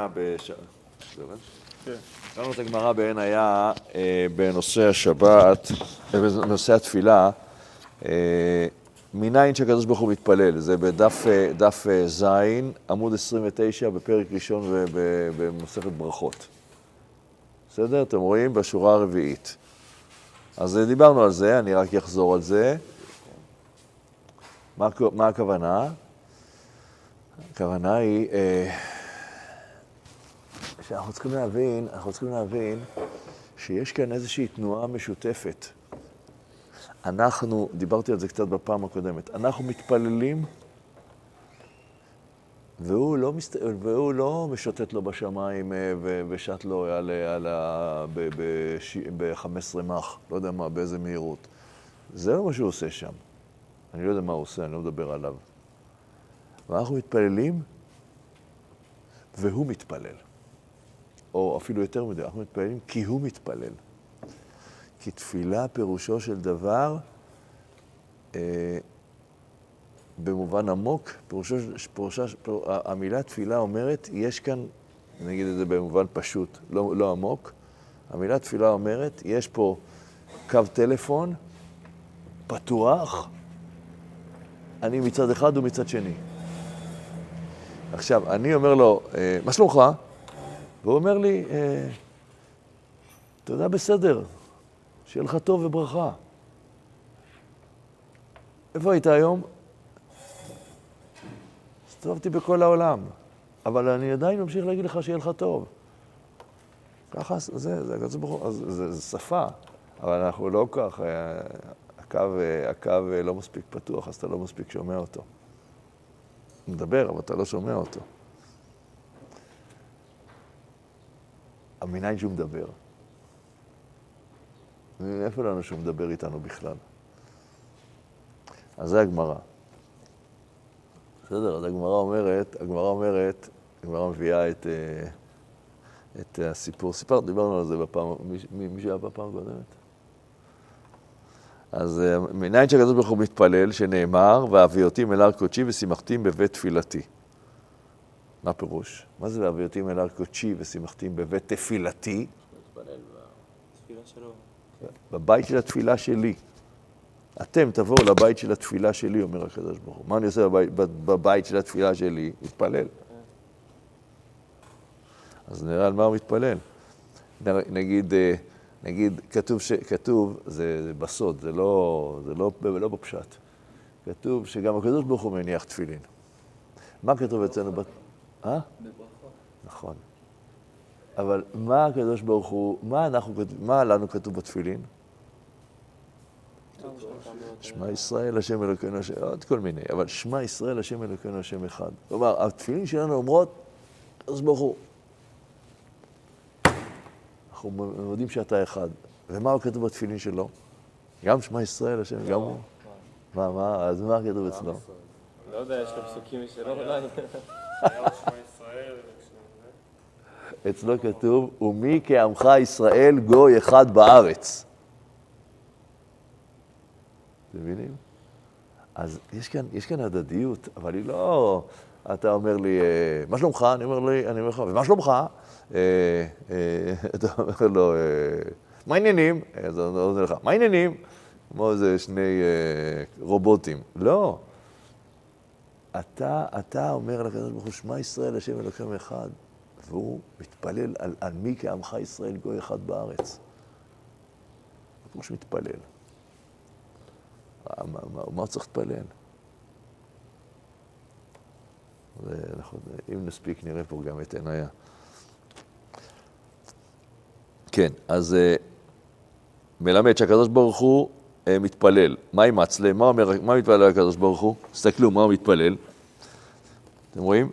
היה בש... כן. קראנו את הגמרא בעין היה אה, בנושא השבת, אה, בנושא התפילה, אה, מניין שהקדוש ברוך הוא מתפלל, זה בדף ז', עמוד 29, בפרק ראשון במסכת ברכות. בסדר? אתם רואים? בשורה הרביעית. אז דיברנו על זה, אני רק אחזור על זה. מה, מה הכוונה? הכוונה היא אה, שאנחנו צריכים להבין, אנחנו צריכים להבין שיש כאן איזושהי תנועה משותפת. אנחנו, דיברתי על זה קצת בפעם הקודמת, אנחנו מתפללים והוא לא, מסת... והוא לא משוטט לו בשמיים אה, ושט לו על, על ה... ב-15 מח, לא יודע מה, באיזה מהירות. זה לא מה שהוא עושה שם. אני לא יודע מה הוא עושה, אני לא מדבר עליו. ואנחנו מתפללים, והוא מתפלל. או אפילו יותר מדי, אנחנו מתפללים כי הוא מתפלל. כי תפילה פירושו של דבר, אה, במובן עמוק, פירושו, פירושו, פיר, המילה תפילה אומרת, יש כאן, נגיד את זה במובן פשוט, לא, לא עמוק, המילה תפילה אומרת, יש פה קו טלפון פתוח, אני מצד אחד ומצד שני. עכשיו, אני אומר לו, אה, מה שלומך? והוא אומר לי, אה, תודה, בסדר, שיהיה לך טוב וברכה. איפה היית היום? הסתובבתי בכל העולם, אבל אני עדיין ממשיך להגיד לך שיהיה לך טוב. ככה, זה, זה, זה, זה, זה, זה שפה, אבל אנחנו לא כך, הקו, הקו לא מספיק פתוח, אז אתה לא מספיק שומע אותו. מדבר, אבל אתה לא שומע אותו. המנין שהוא מדבר. איפה לנו שהוא מדבר איתנו בכלל? אז זה הגמרא. בסדר, אז הגמרא אומרת, הגמרא אומרת, הגמרא מביאה את, אה, את הסיפור, סיפר, דיברנו על זה בפעם, מי שהיה בפעם הקודמת? אז אה, מניין שהקדוש ברוך הוא מתפלל, שנאמר, והביאותים אל הר קודשי ושימחתים בבית תפילתי. מה פירוש? מה זה והביאותים אל הר קודשי ושימחתים בבית תפילתי? בבית של התפילה שלי. אתם תבואו לבית של התפילה שלי, אומר הקדוש ברוך הוא. מה אני עושה בבית, בבית של התפילה שלי? מתפלל. אז נראה על מה הוא מתפלל. נגיד, אה, נגיד, כתוב, ש, כתוב זה, זה בסוד, זה לא, זה לא, לא בפשט. כתוב שגם הקדוש ברוך הוא מניח תפילין. מה כתוב אצלנו? אה? בברכות. נכון. אבל מה הקדוש ברוך הוא, מה, אנחנו, מה לנו כתוב בתפילין? שמע ישראל השם אלוקינו השם, עוד כל מיני, אבל שמע ישראל השם אלוקינו השם אחד. כלומר, התפילין שלנו אומרות, הקדוש ברוך הוא, אנחנו יודעים שאתה אחד. ומה הוא כתוב בתפילין שלו? גם שמע ישראל השם, גם הוא? מה, מה, אז מה כתוב אצלו? לא יודע, יש לו פסוקים משלו אולי. אצלו כתוב, ומי כעמך ישראל גוי אחד בארץ. אתם מבינים? אז יש כאן, יש כאן הדדיות, אבל היא לא... אתה אומר לי, אה, מה שלומך? אני אומר לי, אני אומר לך, ומה שלומך? אה, אה, אתה אומר לו, מה העניינים? אז אני אומר לך, מה העניינים? כמו איזה שני רובוטים. לא. אתה, אתה אומר לקדוש ברוך הוא, שמע ישראל, השם אלוקים אחד, והוא מתפלל על, על מי כעמך ישראל גוי אחד בארץ. כמו שמתפלל. מה, מה, מה צריך להתפלל? ואנחנו, אם נספיק, נראה פה גם את עיניה. כן, אז uh, מלמד שהקדוש ברוך הוא מתפלל. מה עם מצלה? מה, אומר, מה מתפלל הקדוש ברוך הוא? תסתכלו, מה הוא מתפלל? אתם רואים?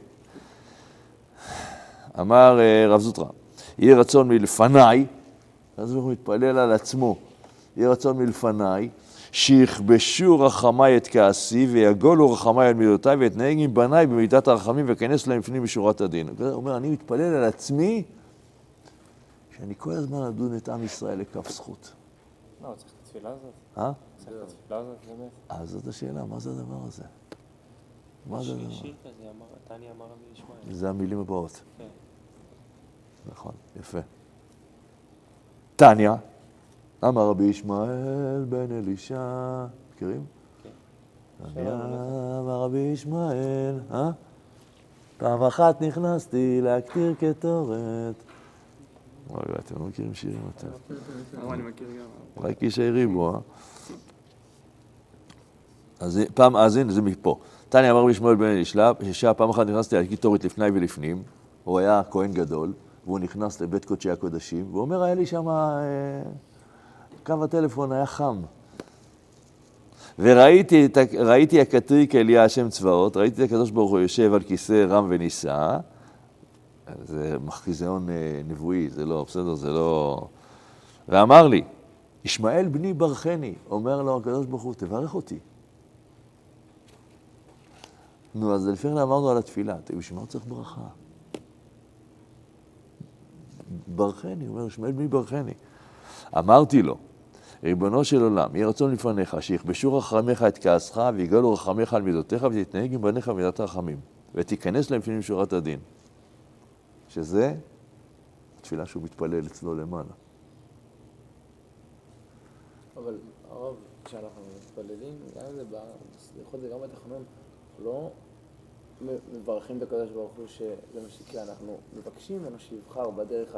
אמר uh, רב זוטרא, יהי רצון מלפניי, ברוך הוא מתפלל על עצמו, יהי רצון מלפניי, שיכבשו רחמיי את כעסי ויגולו רחמיי על מידותיי ואתנהג עם בניי במידת הרחמים ואכנס להם לפנים משורת הדין. הוא אומר, אני מתפלל על עצמי שאני כל הזמן אדון את עם ישראל לכף זכות. לא, צריך התפילה הזאת. אה? צריך את התפילה הזאת באמת. אז זאת השאלה, מה זה הדבר הזה? מה זה הדבר? תניא ישמעאל. זה המילים הבאות. כן. נכון, יפה. טניה, אמר רבי ישמעאל בן אלישע, מכירים? טניה, אמר רבי ישמעאל, אה? פעם אחת נכנסתי להקטיר קטורת. וואי, אתם לא מכירים שירים. אה, אני מכיר גם. רק איש הריבו, אה? אז פעם, אז הנה, זה מפה. תניא אמר רבי שמואל בן אלישע, פעם אחת נכנסתי להקטיר קטורת לפני ולפנים, הוא היה כהן גדול, והוא נכנס לבית קודשי הקודשים, והוא אומר, היה לי שם, אה, קו הטלפון היה חם. וראיתי ראיתי הקטרי כאליה השם צבאות, ראיתי את הקדוש ברוך הוא יושב על כיסא רם ונישא, זה מחחיזיון אה, נבואי, זה לא, בסדר, זה לא... ואמר לי, ישמעאל בני ברכני, אומר לו הקדוש ברוך הוא, תברך אותי. נו, אז לפני כן אמרנו על התפילה, בשביל מה הוא צריך ברכה? ברכני, הוא אומר, ישמעאל בני ברכני. אמרתי לו, ריבונו של עולם, יהי רצון לפניך, שיכבשו רחמיך את כעסך, ויגאלו רחמיך על מידותיך, ותתנהג עם בניך במידת הרחמים, ותיכנס להם לפנים שורת הדין. שזה התפילה שהוא מתפלל אצלו למעלה. אבל הרב, כשאנחנו מתפללים, גם אם זה בסליחות וגם בתחנון, לא מברכים את הקדוש ברוך הוא שזה מה שיקרה, אנחנו מבקשים ממנו שיבחר בדרך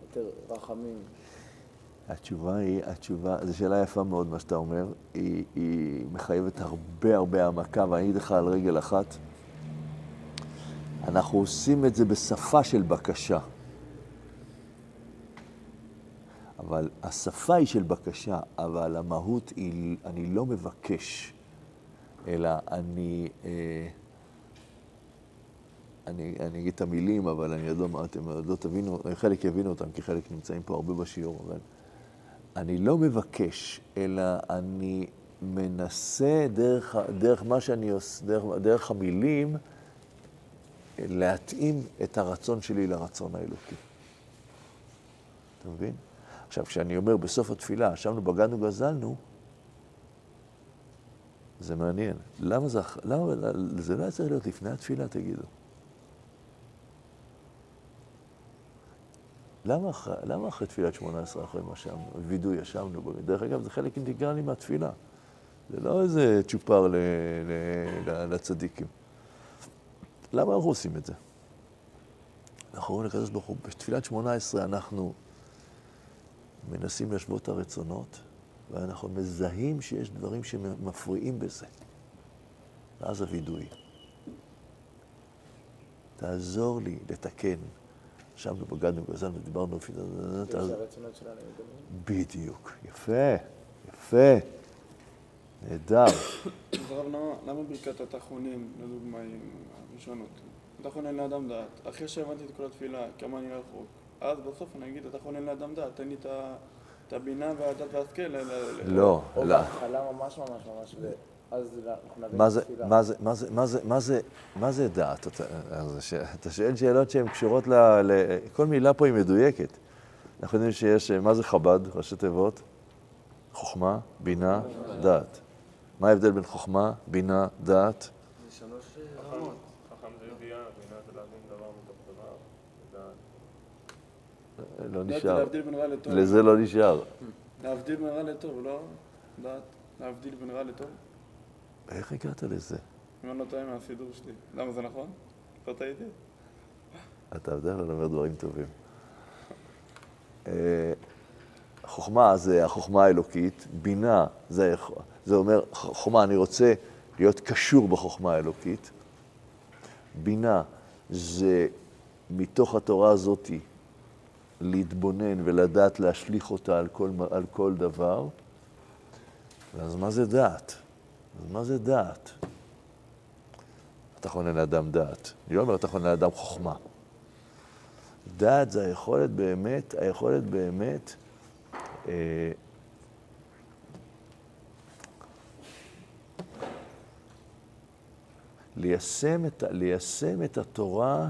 היותר רחמים. התשובה היא, התשובה, זו שאלה יפה מאוד מה שאתה אומר, היא, היא מחייבת הרבה הרבה העמקה, ואני אגיד לך על רגל אחת, אנחנו עושים את זה בשפה של בקשה. אבל השפה היא של בקשה, אבל המהות היא, אני לא מבקש, אלא אני, אה, אני, אני אגיד את המילים, אבל אני עוד לא, אתם עוד לא תבינו, חלק יבינו אותם, כי חלק נמצאים פה הרבה בשיעור, אבל אני לא מבקש, אלא אני מנסה דרך, דרך מה שאני עושה, דרך, דרך המילים, להתאים את הרצון שלי לרצון האלוקי. אתה מבין? עכשיו, כשאני אומר בסוף התפילה, ישבנו, בגדנו, גזלנו, זה מעניין. למה זה, למה, זה לא היה צריך להיות לפני התפילה, תגידו. למה למה אחרי תפילת שמונה עשרה, אחרי מה שם, וידוי ישבנו? בו? דרך אגב, זה חלק אינטגרלי מהתפילה. זה לא איזה צ'ופר ל, ל, ל, לצדיקים. למה אנחנו עושים את זה? אנחנו אומרים לקדוש ברוך הוא, בתפילת שמונה עשרה אנחנו מנסים להשוות את הרצונות, ואנחנו מזהים שיש דברים שמפריעים בזה. ואז הווידוי. תעזור לי לתקן. ישבנו, בגדנו, גזלנו, דיברנו, דומים. בדיוק. יפה, יפה. נהדר. אז הרב, למה- למה ברכת התחונים, לדוגמה, היא הראשונות? התחונן לאדם דעת. אחרי שהבנתי את כל התפילה, כמה אני רחוק, אז בסוף אני אגיד, התחונן לאדם דעת, תן לי את ה- את הבינה והדעת והשכל. לא, או לא. בהתחלה ממש ממש ממש, ואז אנחנו נבין מה זה, התפילה. מה זה, מה זה, מה זה, מה זה, מה זה דעת? אתה, שואל שאלות שהן קשורות ל, ל... כל מילה פה היא מדויקת. אנחנו יודעים שיש, מה זה חב"ד, ראשי תיבות? חוכמה, בינה, דעת. מה ההבדל בין חוכמה, בינה, דעת? חכם זה ידיעה, בינה זה להבין דבר מתוך דבר. לא זה נשאר. לזה לא נשאר. להבדיל בין רע לטוב, לא? דעת. להבדיל בין רע לטוב. איך הגעת לזה? אם אני לא טועה מהסידור שלי. למה זה נכון? לא טעיתי? אתה בדרך כלל אומר דברים טובים. אה, חוכמה זה החוכמה האלוקית, בינה זה, זה אומר, חוכמה, אני רוצה להיות קשור בחוכמה האלוקית. בינה זה מתוך התורה הזאתי להתבונן ולדעת להשליך אותה על כל, על כל דבר. אז מה זה דעת? אז מה זה דעת? אתה חונן לאדם דעת. אני לא אומר אתה חונן לאדם חוכמה. דעת זה היכולת באמת, היכולת באמת אה, ליישם את, ליישם את התורה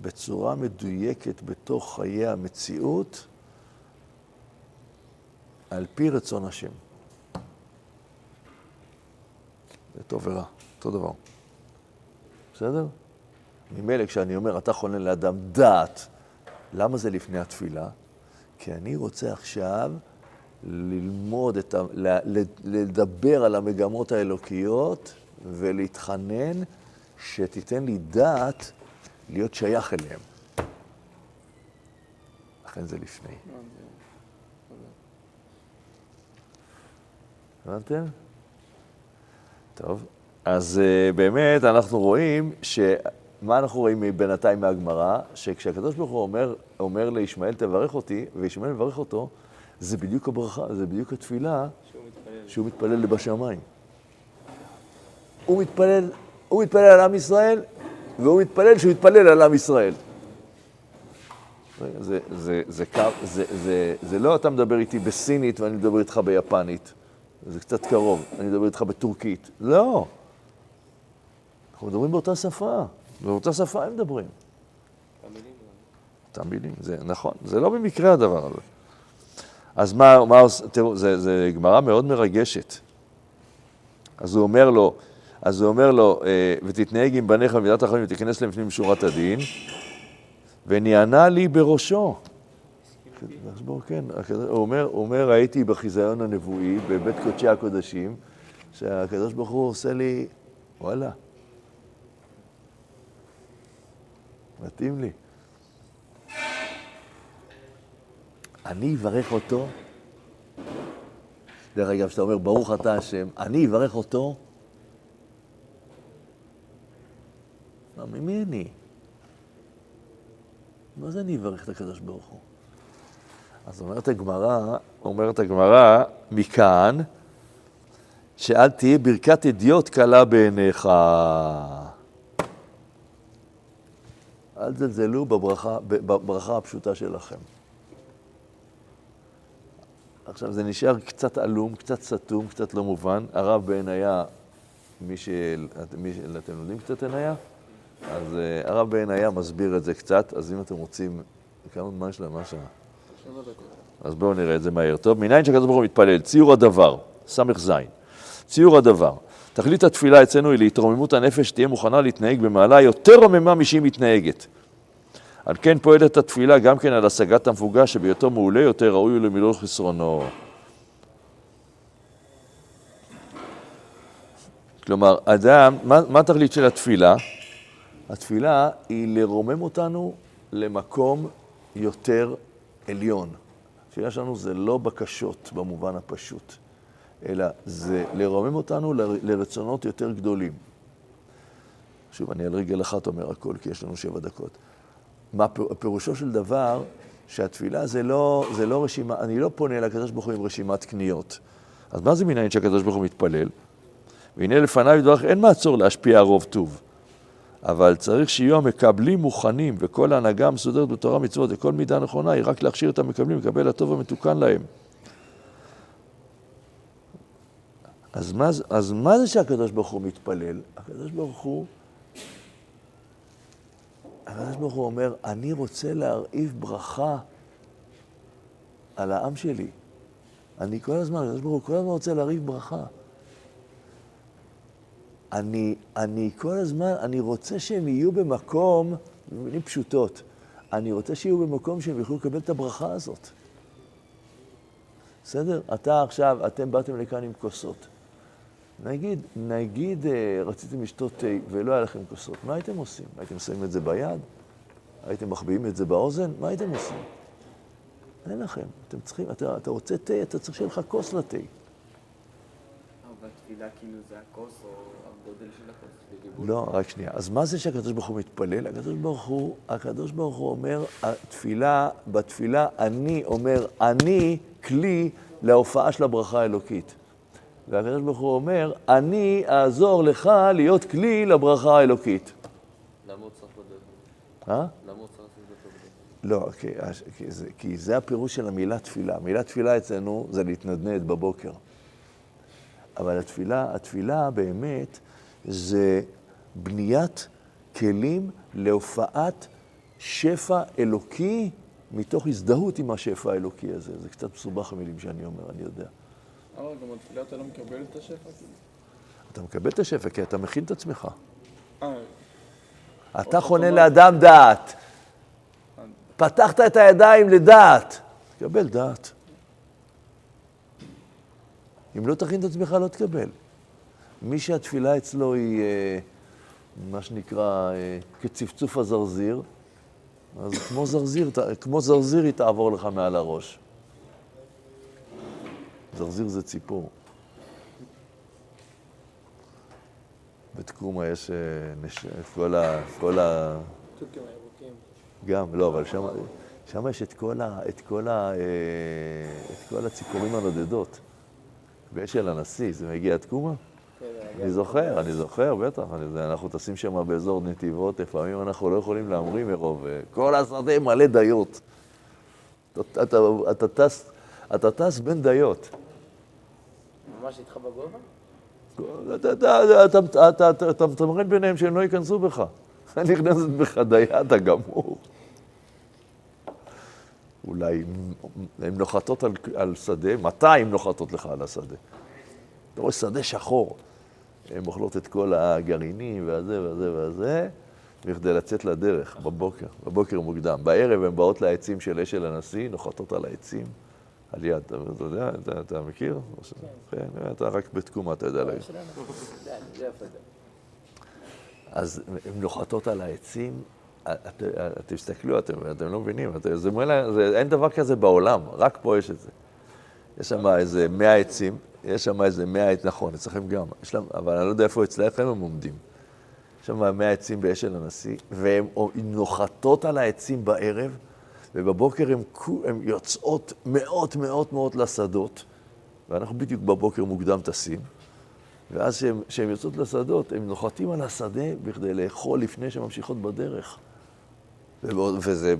בצורה מדויקת בתוך חיי המציאות על פי רצון השם. זה טוב ורע, אותו דבר. בסדר? ממילא כשאני אומר, אתה חונן לאדם דעת למה זה לפני התפילה? כי אני רוצה עכשיו ללמוד, את ה, לדבר על המגמות האלוקיות ולהתחנן שתיתן לי דעת להיות שייך אליהם. לכן זה לפני. הבנתם? טוב, אז uh, באמת אנחנו רואים ש... מה אנחנו רואים בינתיים מהגמרא? שכשהקדוש ברוך הוא אומר, אומר לישמעאל תברך אותי, וישמעאל מברך אותו, זה בדיוק הברכה, זה בדיוק התפילה שהוא מתפלל. שהוא מתפלל בשמיים. הוא מתפלל, הוא מתפלל על עם ישראל, והוא מתפלל שהוא יתפלל על עם ישראל. זה, זה, זה, קו- זה, זה, זה לא אתה מדבר איתי בסינית ואני מדבר איתך ביפנית. זה קצת קרוב, אני מדבר איתך בטורקית. לא. אנחנו מדברים באותה שפה. באותה שפה הם מדברים. אותם מילים, זה נכון, זה לא במקרה הדבר הזה. אז מה, מה תראו, זה גמרא מאוד מרגשת. אז הוא אומר לו, אז הוא אומר לו, אה, ותתנהג עם בניך במידת החיים ותיכנס להם לפנים שורת הדין, ונענה לי בראשו. כן, הוא אומר, הוא אומר, הייתי בחיזיון הנבואי, בבית קודשי הקודשים, שהקדוש ברוך הוא עושה לי, וואלה, מתאים לי. אני אברך אותו. דרך אגב, כשאתה אומר, ברוך אתה השם, אני אברך אותו. ממי אני? מה זה אני אברך את הקדוש ברוך הוא? אז אומרת הגמרא, אומרת הגמרא, מכאן, שאל תהיה ברכת אדיוט קלה בעיניך. אל תזלזלו בברכה, בברכה הפשוטה שלכם. עכשיו, זה נשאר קצת עלום, קצת סתום, קצת לא מובן. הרב בעיניה, מי ש... מי ש... אתם יודעים קצת עיניה? אז uh, הרב בעיניה מסביר את זה קצת, אז אם אתם רוצים, כמה זמן יש להם? מה השעה? שבע דקות. אז בואו נראה את זה מהר. טוב, מניין שהקדוש ברוך הוא מתפלל, ציור הדבר, ס"ז, ציור הדבר. תכלית התפילה אצלנו היא להתרוממות הנפש, שתהיה מוכנה להתנהג במעלה יותר רוממה משהיא מתנהגת. על כן פועלת התפילה גם כן על השגת המפוגש, שבהיותו מעולה יותר ראוי הוא למילוי חסרונו. כלומר, אדם, מה, מה התכלית של התפילה? התפילה היא לרומם אותנו למקום יותר עליון. התפילה שלנו זה לא בקשות במובן הפשוט, אלא זה לרומם אותנו לרצונות יותר גדולים. שוב, אני על רגל אחת אומר הכל, כי יש לנו שבע דקות. מה פירושו של דבר, שהתפילה זה לא, זה לא רשימה, אני לא פונה לקדוש ברוך הוא עם רשימת קניות. אז מה זה מנין שהקדוש ברוך הוא מתפלל? והנה לפניו יתברך אין מעצור להשפיע רוב טוב. אבל צריך שיהיו המקבלים מוכנים, וכל ההנהגה המסודרת בתורה מצוות וכל מידה נכונה היא רק להכשיר את המקבלים לקבל הטוב המתוקן להם. אז מה, אז מה זה שהקדוש ברוך הוא מתפלל? הקדוש ברוך הוא, הקדוש ברוך הוא אומר, אני רוצה להרעיף ברכה על העם שלי. אני כל הזמן, הקדוש ברוך הוא כל הזמן רוצה להרעיף ברכה. אני, אני כל הזמן, אני רוצה שהם יהיו במקום, במילים פשוטות, אני רוצה שיהיו במקום שהם יוכלו לקבל את הברכה הזאת. בסדר? אתה עכשיו, אתם באתם לכאן עם כוסות. נגיד, נגיד אה, רציתם לשתות תה ולא היה לכם כוסות, מה הייתם עושים? הייתם שמים את זה ביד? הייתם מחביאים את זה באוזן? מה הייתם עושים? אין לכם, אתם צריכים, אתה, אתה רוצה תה, אתה צריך שיהיה לך כוס לתה. כאילו זה הכוס או הגודל של הכוס? בגיבול. לא, רק שנייה. אז מה זה שהקדוש ברוך הוא מתפלל? הקדוש ברוך הוא, הקדוש ברוך הוא אומר, התפילה, בתפילה אני אומר, אני כלי להופעה של הברכה האלוקית. והקדוש ברוך הוא אומר, אני אעזור לך להיות כלי לברכה האלוקית. למה הוא צריך לדעת? אה? למה הוא צריך? לא, כי, כי, זה, כי זה הפירוש של המילה תפילה. המילה תפילה אצלנו זה להתנדנד בבוקר. אבל התפילה, התפילה באמת זה בניית כלים להופעת שפע אלוקי מתוך הזדהות עם השפע האלוקי הזה. זה קצת מסובך המילים שאני אומר, אני יודע. אבל גם בתפילה אתה לא מקבל את השפע? כאילו? אתה מקבל את השפע כי אתה מכין את עצמך. אה, אתה חונן לאדם דעת. אז פתחת את הידיים לדעת, תקבל דעת. אם לא תכין את עצמך, לא תקבל. מי שהתפילה אצלו היא, אה, מה שנקרא, אה, כצפצוף הזרזיר, אז כמו זרזיר, ת- כמו זרזיר היא תעבור לך מעל הראש. זרזיר זה ציפור. בתקומה יש אה, נש... את כל ה... כל ה... גם, לא, אבל שם, שם יש את כל, ה, את, כל ה, אה, את כל הציפורים הנודדות. באשל הנשיא, זה מגיע עד קומה? כן, אני זוכר, אני זוכר, בטח. אנחנו טסים שם באזור נתיבות, לפעמים אנחנו לא יכולים להמריא מרוב... אה, כל השדה מלא דיות. אתה, טס, אתה טס בין דיות. ממש איתך בגובה? אתה- מתמרן ביניהם שהם לא ייכנסו בך. נכנסת בך דיה, אתה גמור. אולי הן נוחתות על, על שדה, מתי הן נוחתות לך על השדה? אתה רואה שדה שחור. הן אוכלות את כל הגרעינים והזה והזה והזה, בכדי לצאת לדרך בבוקר, בבוקר מוקדם. בערב הן באות לעצים של אשל הנשיא, נוחתות על העצים, על יד. אתה, יודע, אתה, אתה מכיר? כן. אתה רק בתקומה, אתה יודע להגיד. אז הן נוחתות על העצים, את- תסתכלו, אתם, אתם לא מבינים, את- זה, זה, אין דבר כזה בעולם, רק פה יש את זה. יש שם איזה מאה עצים, יש שם איזה מאה עצים, נכון, אצלכם גם, להם, אבל אני לא יודע איפה אצלכם הם עומדים. יש שם מאה עצים באשל הנשיא, והן נוחתות על העצים בערב, ובבוקר הן יוצאות מאות מאות מאות לשדות, ואנחנו בדיוק בבוקר מוקדם טסים. ואז כשהן יוצאות לשדות, הם נוחתים על השדה בכדי לאכול לפני שהן ממשיכות בדרך. וזה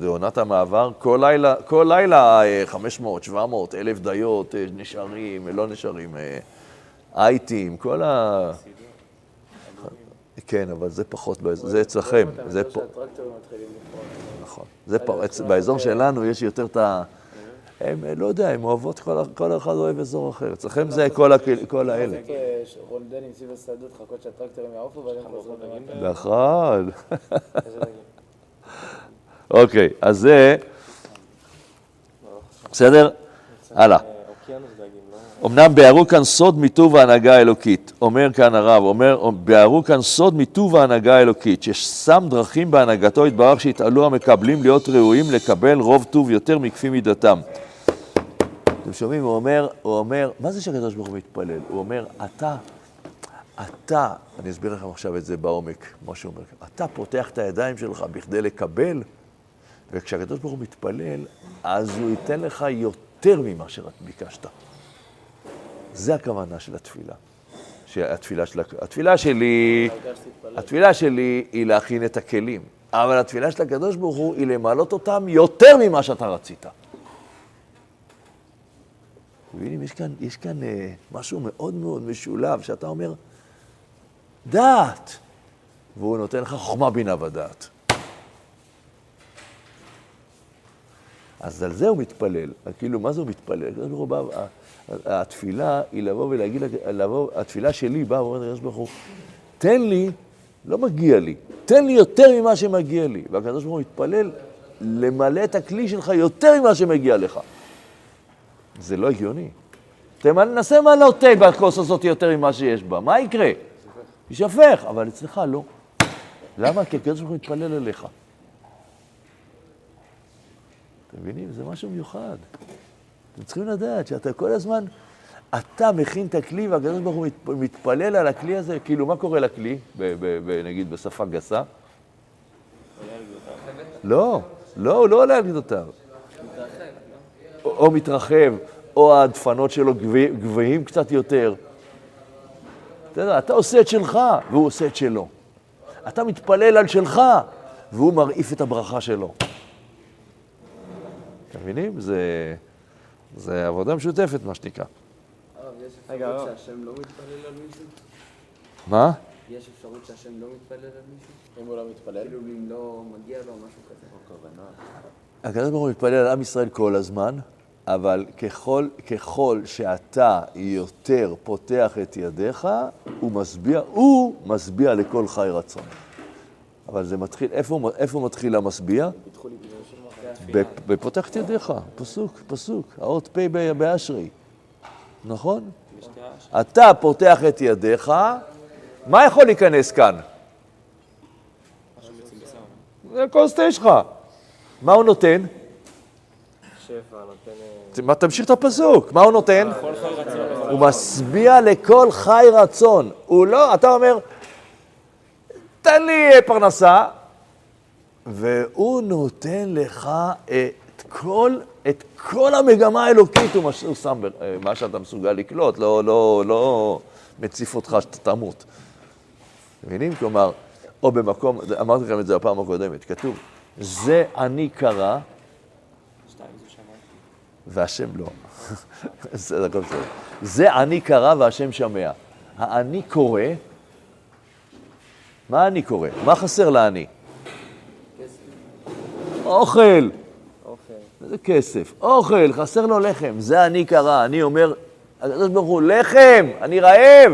בעונת המעבר, כל לילה, כל לילה אה, 500, 700, אלף דיות אה, נשארים, לא נשארים, אה, אייטים, כל ה... כן, אבל זה פחות, זה אצלכם, זה פה. נכון. זה אצ- באזור שלנו יש יותר את ה... הם, אה, לא יודע, הם אוהבות, כל, אחד אוהב אזור אחר. אצלכם זה כל, האלה. אה, רונדלים סביב השדות, לחכות שהטרקטורים יעופו ואז הם חוזרים. נכון. אוקיי, אז זה... בסדר? הלאה. אה, לא? אמנם ביארו כאן סוד מיטוב ההנהגה האלוקית. אומר כאן הרב, אומר, ביארו כאן סוד מיטוב ההנהגה האלוקית, ששם דרכים בהנהגתו יתברך שהתעלו המקבלים להיות ראויים לקבל רוב טוב יותר מכפי מידתם. אתם שומעים? הוא אומר, הוא אומר, מה זה שהקדוש ברוך הוא מתפלל? הוא אומר, אתה, אתה, אני אסביר לכם עכשיו את זה בעומק, מה שהוא אומר, אתה פותח את הידיים שלך בכדי לקבל, וכשהקדוש ברוך הוא מתפלל, אז הוא ייתן לך יותר ממה שרק ביקשת. זה הכוונה של התפילה. שהתפילה, של, התפילה שלי. התפילה שלי היא להכין את הכלים, אבל התפילה של הקדוש ברוך הוא היא למעלות אותם יותר ממה שאתה רצית. מבינים? יש כאן, יש כאן אה, משהו מאוד מאוד משולב, שאתה אומר, דעת, והוא נותן לך חוכמה, בינה ודעת. אז על זה הוא מתפלל. כאילו, מה זה הוא מתפלל? הקדוש ברוך הוא בא, התפילה היא לבוא ולהגיד, לבוא, התפילה שלי באה ואומרת לקדוש ברוך הוא, תן לי, לא מגיע לי, תן לי יותר ממה שמגיע לי. והקדוש ברוך הוא מתפלל למלא את הכלי שלך יותר ממה שמגיע לך. זה לא הגיוני. תנסה למלא תה בכוס הזאת יותר ממה שיש בה, מה יקרה? יישפך, אבל אצלך לא. למה? כי הקדוש ברוך הוא מתפלל אליך. אתם מבינים? זה משהו מיוחד. אתם צריכים לדעת שאתה כל הזמן, אתה מכין את הכלי והקדוש ברוך הוא מת- מתפלל על הכלי הזה, כאילו, מה קורה לכלי, ב- ב- ב- נגיד בשפה גסה? לא, לא, הוא לא עולה על גדותיו. או, מתרחב, או הדפנות שלו גבוהים קצת יותר. אתה יודע, אתה עושה את שלך, והוא עושה את שלו. אתה מתפלל על שלך, והוא מרעיף את הברכה שלו. מבינים? זה, זה עבודה משותפת, מה שנקרא. הרב, יש רגע, אפשרות הרב. שהשם לא מתפלל על מישהו? מה? יש אפשרות שהשם לא מתפלל על מישהו? אם הוא לא מתפלל, כאילו אם לא מגיע לו משהו כזה. או כוונה. הקדוש ברוך הוא מתפלל על עם ישראל כל הזמן, אבל ככל, ככל שאתה יותר פותח את ידיך, הוא משביע, הוא משביע לכל חי רצון. אבל זה מתחיל, איפה, איפה מתחיל המשביע? פיתחו לי פתאום בפותח את ידיך, פסוק, פסוק, האות פ' באשרי, נכון? אתה פותח את ידיך, מה יכול להיכנס כאן? זה כוס שלך. מה הוא נותן? נותן... אה, תמשיך את הפסוק, מה הוא נותן? הוא משביע לכל חי רצון. הוא לא, אתה אומר, תן לי אה, פרנסה, והוא נותן לך את כל, את כל המגמה האלוקית, הוא, שם אה, מה שאתה מסוגל לקלוט, לא, לא, לא מציף אותך שאתה תמות. מבינים? כלומר, או במקום, אמרתי לכם את זה בפעם הקודמת, כתוב, זה אני קרא, והשם לא. בסדר, הכל בסדר. זה אני קרא והשם שמע. האני קורא, מה אני קורא? מה חסר לאני? אוכל. אוקיי. איזה כסף? אוכל, חסר לו לחם. זה אני קרא. אני אומר, הקדוש ברוך הוא, לחם, אני רעב.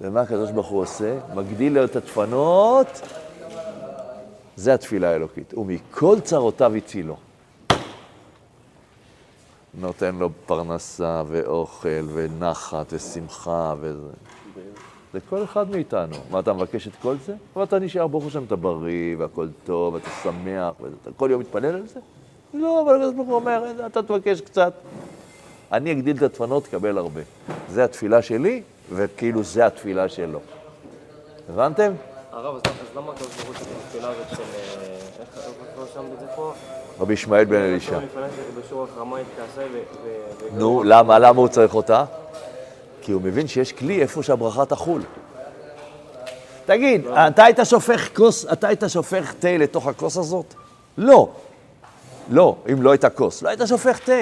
ומה הקדוש ברוך הוא עושה? מגדיל לו את הדפנות. זה התפילה האלוקית. ומכל צרותיו הצילו. נותן לו פרנסה ואוכל ונחת ושמחה וזה. זה כל אחד מאיתנו. מה, אתה מבקש את כל זה? אבל אתה נשאר, ברוך השם, אתה בריא והכל טוב, ואתה שמח, ואתה כל יום מתפלל על זה? לא, אבל הקדוש ברוך הוא אומר, אתה תבקש קצת. אני אגדיל את הדפנות, תקבל הרבה. זה התפילה שלי, וכאילו זה התפילה שלו. הבנתם? הרב, אז למה הקדוש ברוך הוא את התפילה הזאת של... אה, איך לא שם את זה פה? רבי ישמעאל בן אלישע. נו, למה? למה הוא צריך אותה? כי הוא מבין שיש כלי איפה שהברכה תחול. תגיד, אתה היית שופך כוס, אתה היית שופך תה לתוך הכוס הזאת? לא. לא, אם לא הייתה כוס. לא היית שופך תה.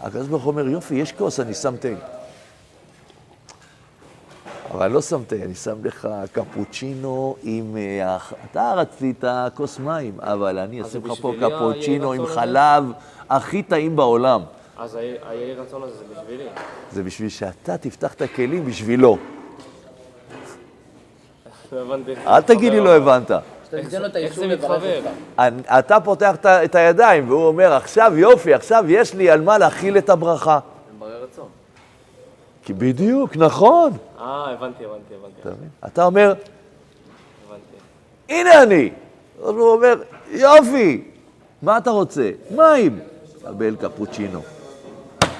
הקדוש ברוך הוא אומר, יופי, יש כוס, אני שם תה. אבל אני לא שם תה, אני שם לך קפוצ'ינו עם... אה, אתה רצית כוס מים, אבל אני אשים לך פה קפוצ'ינו עם? חלב הכי טעים בעולם. אז היהי רצון הזה זה בשבילי. זה בשביל שאתה תפתח את הכלים בשבילו. לא אל זה תגיד לי לא. הבנת. איך זה מתחבר? אתה פותח את הידיים, והוא אומר, עכשיו יופי, עכשיו יש לי על מה להכיל את הברכה. כי בדיוק, נכון. אה, הבנתי, הבנתי, הבנתי. אתה אומר. הנה אני. אז הוא אומר, יופי, מה אתה רוצה? מים. קבל קפוצ'ינו.